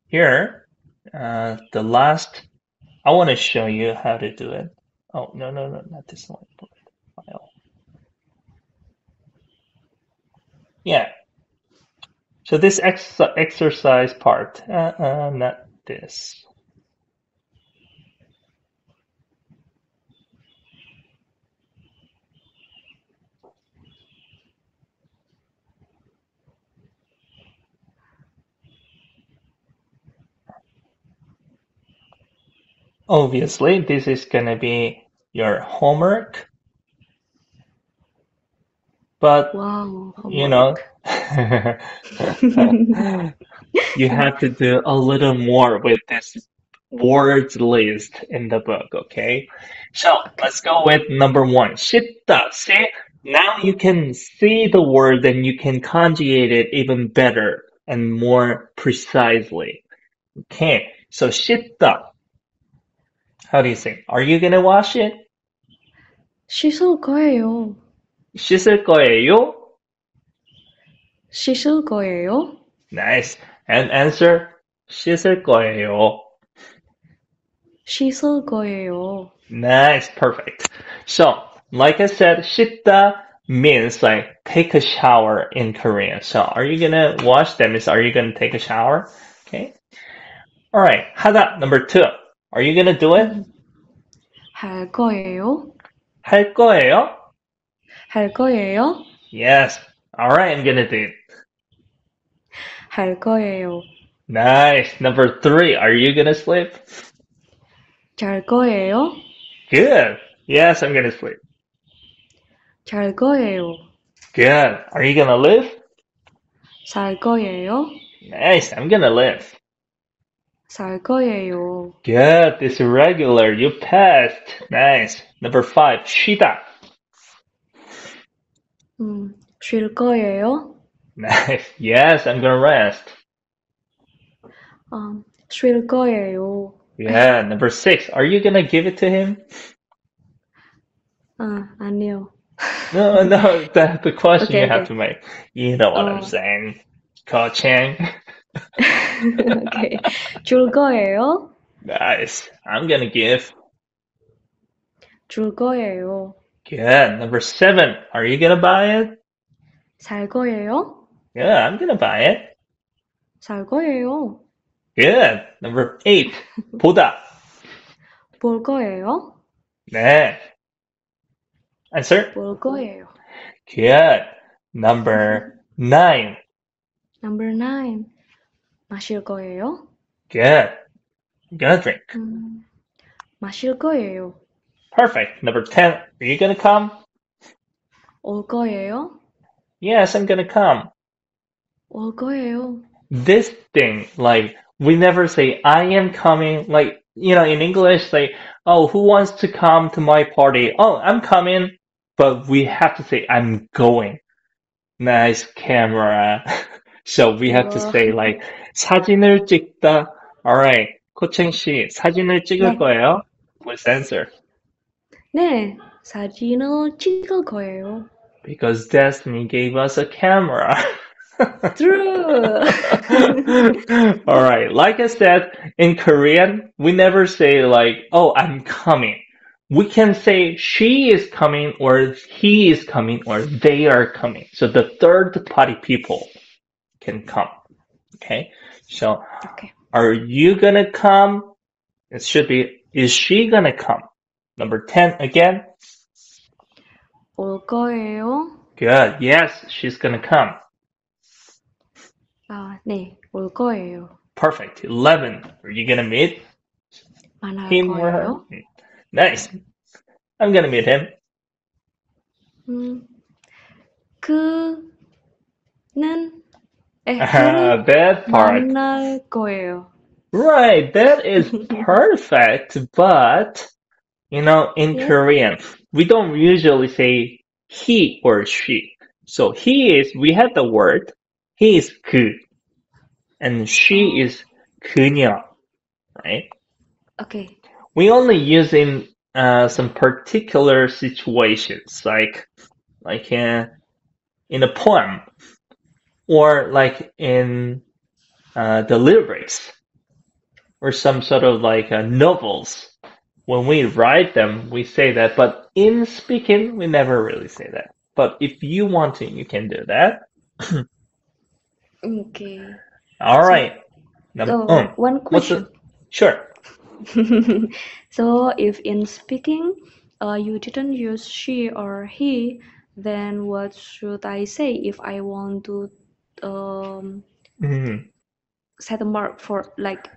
Here, uh, the last, I want to show you how to do it. Oh, no, no, no, not this one. File. Yeah. So this ex exercise part, uh, uh, not this. Obviously this is gonna be your homework. But wow, homework. you know you have to do a little more with this words list in the book, okay? So let's go with number one. Shitta. See, now you can see the word and you can conjugate it even better and more precisely. Okay, so shitta. How do you say? Are you gonna wash it? 씻을 거예요. 씻을 거예요? 씻을 거예요. Nice. And answer, 씻을 거예요. 씻을 거예요. Nice, perfect. So, like I said, 씻다 means like take a shower in Korean. So, are you gonna wash? That means are you gonna take a shower? Okay. All right. 하다 number two. Are you gonna do it? 할 거예요. 할 거예요? 할 거예요. Yes. All right. I'm gonna do it. 할 거예요. Nice. Number three. Are you gonna sleep? 잘 거예요. Good. Yes, I'm gonna sleep. 잘 거예요. Good. Are you gonna live? 살 거예요. Nice. I'm gonna live. 살 거예요. Good. This is regular. You passed. Nice. Number five. 쉬다. 음, 쉴 거예요. Nice. Yes, I'm gonna rest. 음, 쉴 거예요. Yeah. Number six. Are you gonna give it to him? 아, 아니요. No, no. The, the question Okay, you have okay. to make. You know what I'm Oh. saying. Ko Chang. 오케이. 줄 거예요. Nice. I'm gonna give. 줄 거예요. Good. Number seven. Are you gonna buy it? 살 거예요. Yeah, I'm gonna buy it. 살 거예요. Good. Number eight. 보다. 볼 거예요. 네. Answer. 볼 거예요. Good. Number nine. Number nine. 마실 거예요. Good. I'm gonna drink. 음, 마실 거예요. Perfect. Number 10. Are you gonna come? 올 거예요. Yes, I'm gonna come. 올 거예요. This thing, like, we never say, I am coming. Like, you know, in English, like, oh, who wants to come to my party? Oh, I'm coming. But we have to say, I'm going. Nice camera. So we have to 우와. say, like, 사진을 찍다. Alright. 코칭 씨, 사진을 찍을 네. 거예요? Let's answer. 네, 사진을 찍을 거예요. Because Destiny gave us a camera. True. All right. Like I said, in Korean, we never say like, "Oh, I'm coming." We can say she is coming or he is coming or they are coming. So the third party people can come. Okay. So Okay. are you gonna come? It should be, is she gonna come? Number 10 again. 올 거예요? Good. Yes, she's gonna come. 아, 네, 올 거예요. Perfect. 11. Are you gonna meet 만날 him or her? 거예요? Nice. I'm gonna meet him. 음, 그는, 에, Ah, 그를 that part. 만날 거예요. Right, that is perfect. But, you know, in Yeah. Korean, we don't usually say he or she. So he is, we have the word, he is 그, and she is 그녀, right? Okay. We only use in uh, some particular situations, like, like uh, in a poem, or like in uh, the lyrics, or some sort of like uh, novels. When we write them, we say that, but in speaking, we never really say that. But if you want to, you can do that. Okay. All right. Num- So, um, one question. sure. So, if in speaking, uh, you didn't use she or he, then what should I say if I want to um, Mhm. set a mark for like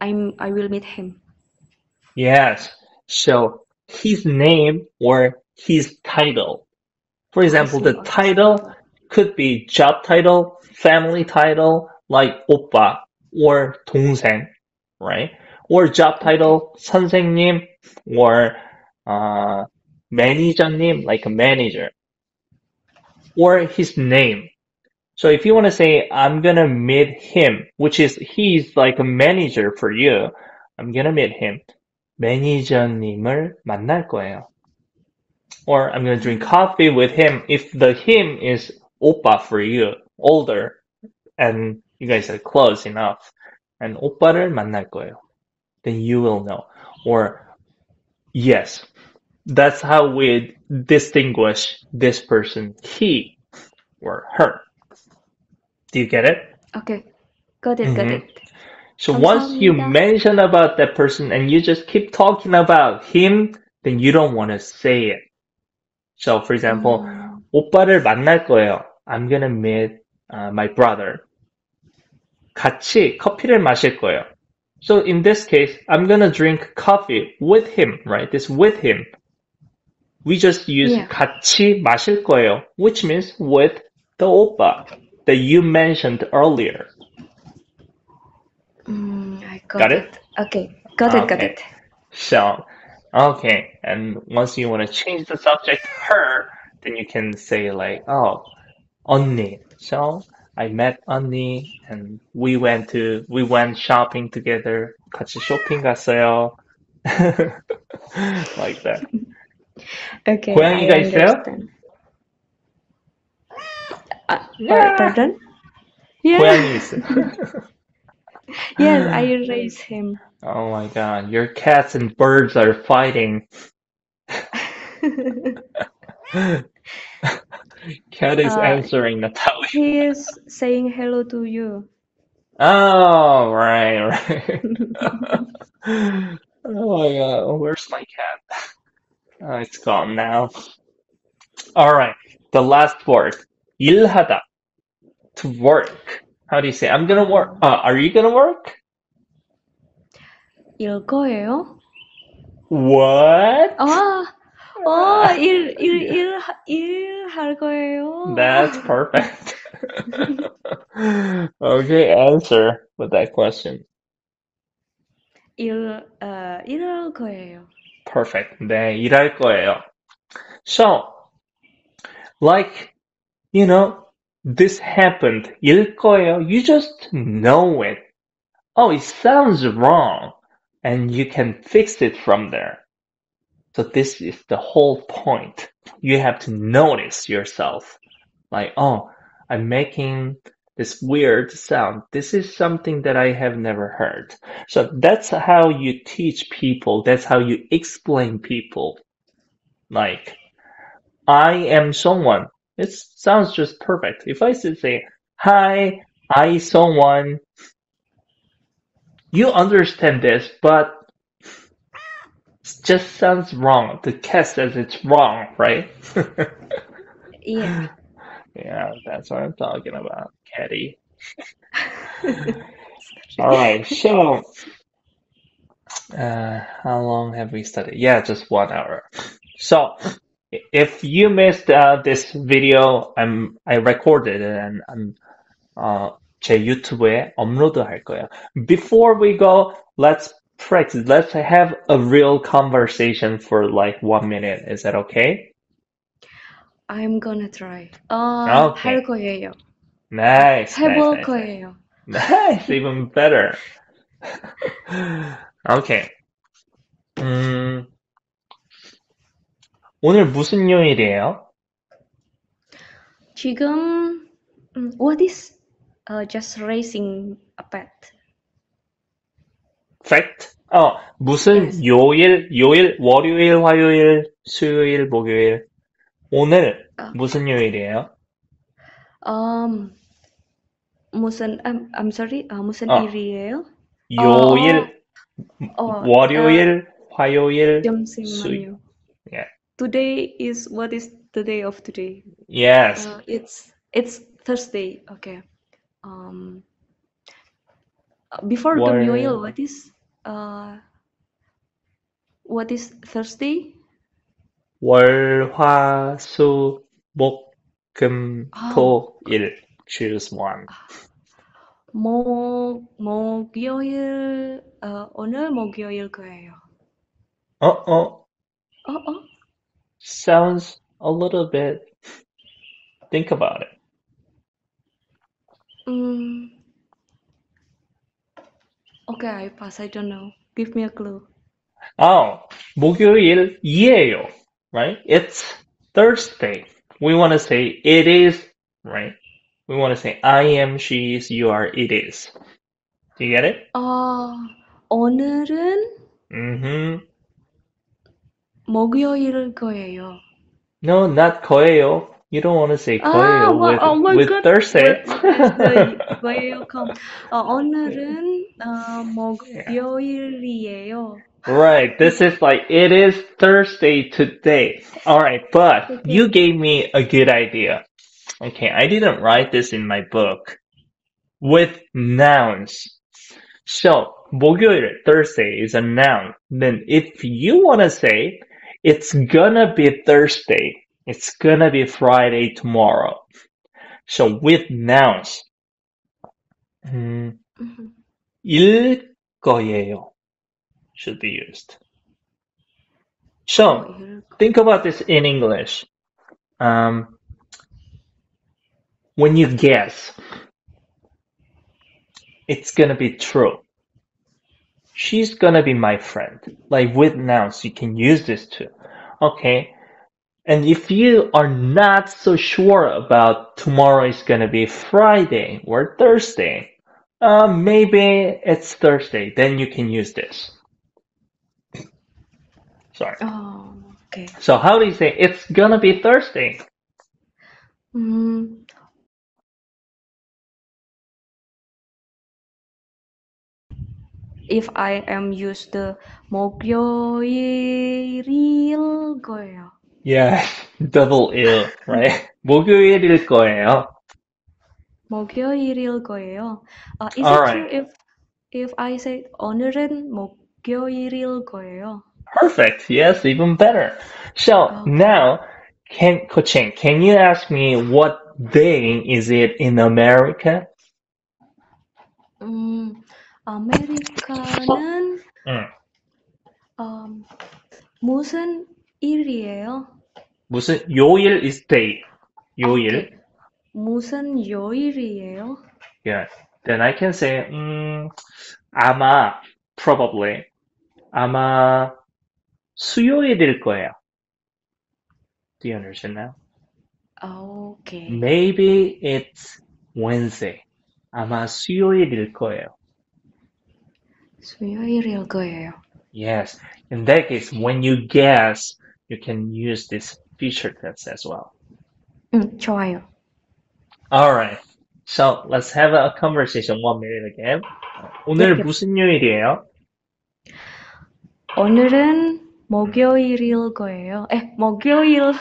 I'm I will meet him? Yes. So his name or his title. For example, see, the I see. title could be job title, family title, like 오빠 or 동생, right? Or job title, 선생님, or uh, 매니저님, like a manager. Or his name. So if you want to say, I'm gonna meet him, which is, he's like a manager for you, I'm gonna meet him. 매니저님을 만날 거예요. Or I'm gonna drink coffee with him if the him is 오빠 for you, older, and you guys are close enough. And 오빠를 만날 거예요. Then you will know. Or yes, that's how we distinguish this person, he or her. Do you get it? Okay. Got it, got Mhm. it. So once you 감사합니다. mention about that person and you just keep talking about him, then you don't want to say it. So for example, 음, 오빠를 만날 거예요. I'm gonna meet uh, my brother. 같이 커피를 마실 거예요. So in this case, I'm gonna drink coffee with him, right? This with him. We just use Yeah. 같이 마실 거예요, which means with the opa that you mentioned earlier. 음, I got, Got it? Okay. Got it, got Okay. it. So, okay, and once you want to change the subject her, then you can say like, oh, 언니. So I met 언니 and we went to we went shopping together. 같이 쇼핑 갔어요. like that. Okay, 고양이가 I 있어요? Uh. Pardon? Yeah. Well, yes, I raise him. Oh my god, your cats and birds are fighting. Cat is uh, answering Natalia. He is saying hello to you. Oh, right, right. oh my god, where's my cat? Oh, it's gone now. All right, the last word 일하다. To work. How do you say? I'm gonna work. Uh, are you gonna work? 일 거예요? What? 아, 어, 일, 일, 일, 일 할 거예요. That's perfect. okay, answer with that question. 일, 어, 일할 거예요. Perfect. 네, 일할 거예요. So, like, you know, this happened. Ilkoyo, you just know it. Oh, it sounds wrong. And you can fix it from there. So this is the whole point. You have to notice yourself. Like, oh, I'm making this weird sound. This is something that I have never heard. So that's how you teach people. That's how you explain people. Like, I am someone it sounds just perfect. If I say, hi, I someone, you understand this, but it just sounds wrong. The cat says it's wrong, right? Yeah. yeah, that's what I'm talking about, Caddy. All right, so uh, how long have we studied? Yeah, just one hour. So if you missed uh, this video, I'm I recorded it and I'm 어, 제 유튜브에 업로드할 거예요. Before we go, let's practice. Let's have a real conversation for like one minute. Is that okay? I'm gonna try. 어, Okay. 할 거예요. Nice. nice, 해볼 nice, 거예요. Nice, even better. Okay. 음, 오늘 무슨 요일이에요? 지금 음, what is uh, just raising a pet? Fact? 어, 무슨 Yes. 요일, 요일, 월요일, 화요일, 수요일, 목요일. 오늘 아. 무슨 요일이에요? Um, 무슨 I'm, I'm sorry. 아, 무슨 어. 일이에요? 요일, 어, 월요일, 화요일, 잠시만요. today is what is the day of today? Yes. Uh, it's it's Thursday. Okay. Um. Uh, before what... Gamuil, what is uh? What is Thursday? 월화수목금토일 choose one. 목 목요일 어, 오늘 목요일 거예요. 어 어. 어 어. Sounds a little bit. Think about it. 음. Okay, I pass. I don't know. Give me a clue. Oh, 목요일이에요, right? It's Thursday. We want to say it is, right? We want to say I am, she is, you are, it is. Do you get it? 어, 오늘은 Mm-hmm. 목요일 거예요. No, not 거예요. You don't want to say 아, 거예요 와, with, oh my with God. Thursday. Where- where's the- where you come? 어, 오늘은 어, 목요일이에요. Right, this is like, it is Thursday today. Alright, but Okay. you gave me a good idea. Okay, I didn't write this in my book. With nouns. So, 목요일, Thursday is a noun. Then if you wanna say, it's gonna be Thursday, it's gonna be Friday tomorrow. So with nouns, 음, Mhm. 일 거예요 should be used. So, 목요일 거- think about this in English. Um, when you guess, it's gonna be true. She's gonna be my friend. Like with nouns, you can use this too. Okay. And if you are not so sure about tomorrow is gonna be Friday or Thursday, uh, maybe it's Thursday, then you can use this. Sorry. 어, okay. So how do you say it's gonna be Thursday? 음, if I am used the 목요일일 거예요. Yeah, double ill, right? 목요일일 거예요. 목요일일 거예요. Uh, is it Alright. true if if I say 오늘은 목요일일 거예요? Perfect. Yes, even better. So Okay. now, can Coaching, can you ask me what day is it in America? 음, 아메리카는 응. um, 무슨 일이에요? 무슨 요일 is day. 요일. 무슨 요일이에요? Yeah. Then I can say, 음, 아마, probably, 아마 수요일일 거예요. Do you understand now? Okay. Maybe it's Wednesday. 아마 수요일일 거예요. 수요일일 거예요. Yes. In that case, when you guess, you can use this future tense as well. 응, 좋아요. Alright. So let's have a conversation one minute again. 오늘 네. 무슨 요일이에요? 오늘은 목요일일 거예요. 에, 목요일,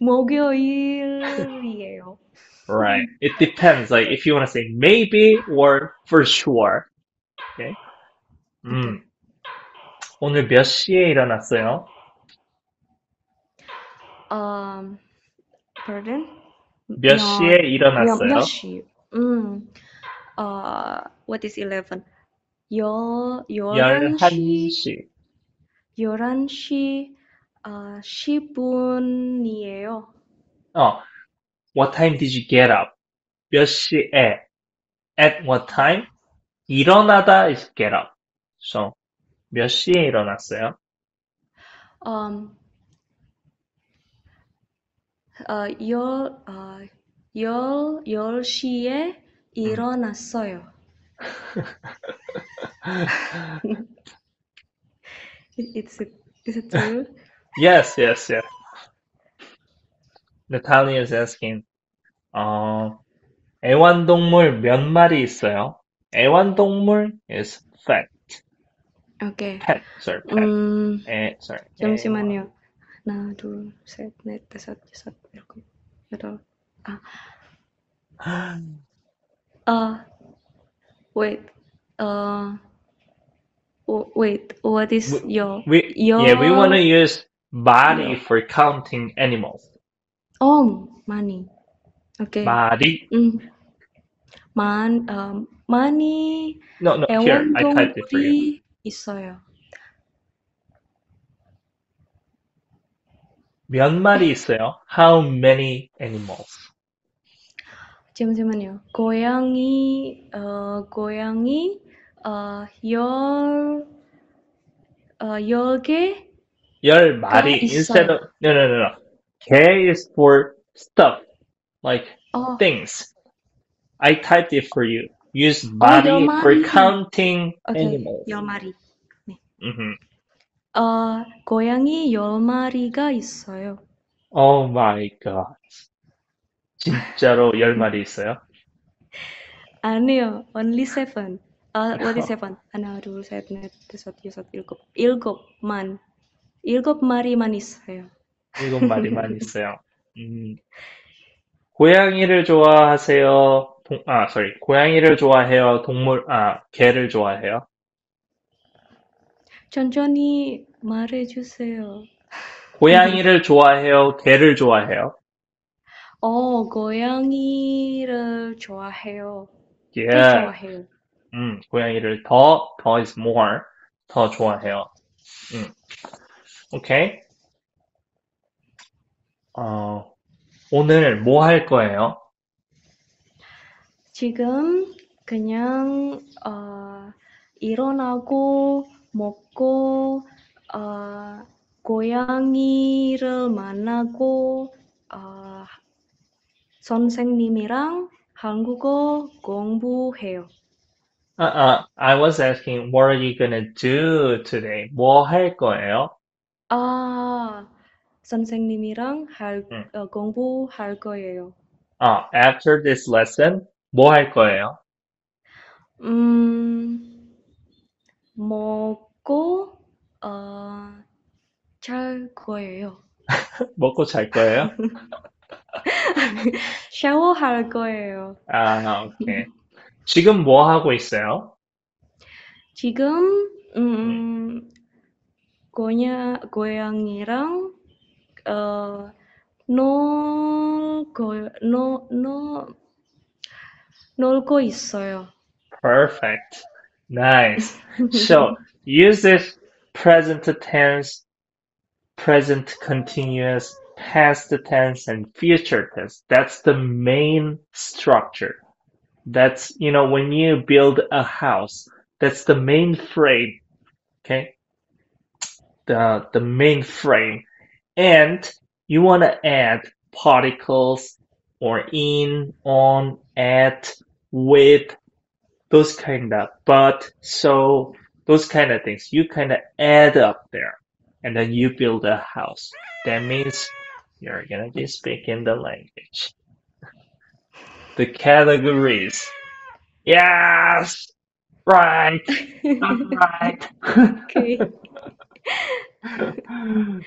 목요일이에요. Right. It depends. Like if you want to say maybe or for sure. Okay. 음. 오늘 몇 시에 일어났어요? Um, pardon? 몇 몇- 시에 일어났어요? 몇, 몇 시? 음, uh, what is 11? 열, 열한 시, 11시. 열한 시, 아, 10분이에요. 어. What time did you get up? 몇 시에? At what time? 일어나다 is get up. So, 몇 시에 일어났어요? Um, 어, 열, 어, 열, 열 시에 일어났어요. It's it, is it true? Yes, yes, yes. Natalia is asking, 어, 애완동물 몇 마리 있어요? 애완동물 is pet. Okay. Pet, sorry. Pet. Um, eh, sorry. Sama eh, si Manio. Nah, dulu set net tesat tesat betul. Ah. Uh, wait. Uh, wait. What is we, your we, your? Yeah, we want to use 마리 for counting animals. Oh, money. Okay. Body. Mm. Man, um, money. No, no. Here, I typed it for you. 애완동물이 있어요. 몇 마리 있어요? How many animals? 잠시만요. 고양이, 어, 고양이, 어, 열, 어, 열 개? 열 마리. 있어요. Instead of, no, no, no, no. 개 is for stuff, like 어, things. I typed it for you. Use body 열 for counting 오케이. animals. 열 마리. Mhm. 어, 고양이 열 마리가 있어요. Oh my god. 진짜로 열 마리 있어요? 아니요, only seven. 아, what is seven? 하나, 둘, 셋, 넷, 다섯, 여섯, 일곱. 일곱만. 일곱 마리만 있어요. 일곱 마리만 있어요. 음. 고양이를 좋아하세요? 동, 아, sorry. 고양이를 좋아해요? 동물, 아, 개를 좋아해요? 천천히 말해주세요. 고양이를 좋아해요? 개를 좋아해요? 어, 고양이를 좋아해요. 더 Yeah. 좋아해요. 음, 고양이를 더, 더 is more. 더 좋아해요. 음. 오케이. 어, 오늘 뭐 할 거예요? 지금 그냥 어, 일어나고 먹고 어, 고양이를 만나고 어, 선생님이랑 한국어 공부해요. Uh, uh, I was asking, what are you gonna do today? 뭐 할 거예요? 아, 선생님이랑 할, 응. 어, 공부할 거예요. 아, after this lesson, 뭐 할 거예요? 음, 먹고 어, 잘 거예요. 먹고 잘 거예요? 샤워할 거예요. 아, 오케이. 지금 뭐 하고 있어요? 지금 음, 고냐, 고양이랑 어, 놀고, 놀, 놀, 놀고 있어요. Perfect. Nice. So, use this present tense, present continuous, past tense, and future tense. That's the main structure. That's, you know, when you build a house, that's the main frame. Okay? The, the main frame. And you want to add particles or in, on, at, with, those kind of, but, so, those kind of things. You kind of add up there and then you build a house. That means you're gonna be speaking the language. The categories. Yes! Right! Right! Okay. Alright.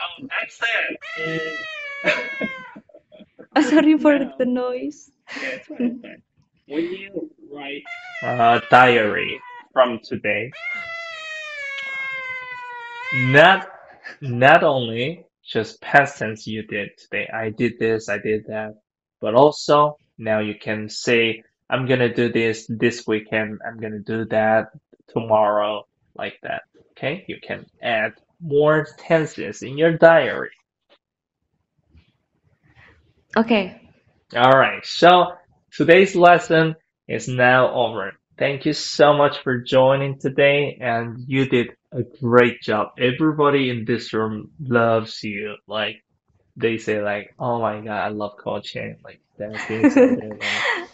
Oh, that's it. Sorry for Now, the noise. yeah, it's fine, it's fine. When you write a diary from today, not not only just past tense you did today, I did this, I did that, but also now you can say, I'm gonna do this this weekend, I'm gonna do that tomorrow, like that. Okay? You can add more tenses in your diary. Okay. Alright, so today's lesson is now over. Thank you so much for joining today, and you did a great job. Everybody in this room loves you. Like, they say like, "Oh my God, I love coaching." Like, Daphne said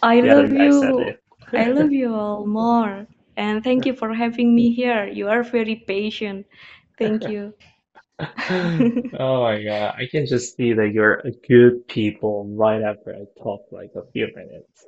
I love you. I love you all more. And thank you for having me here. You are very patient. Thank you. Oh my God, I can just see that you're a good people right after I talk like a few minutes.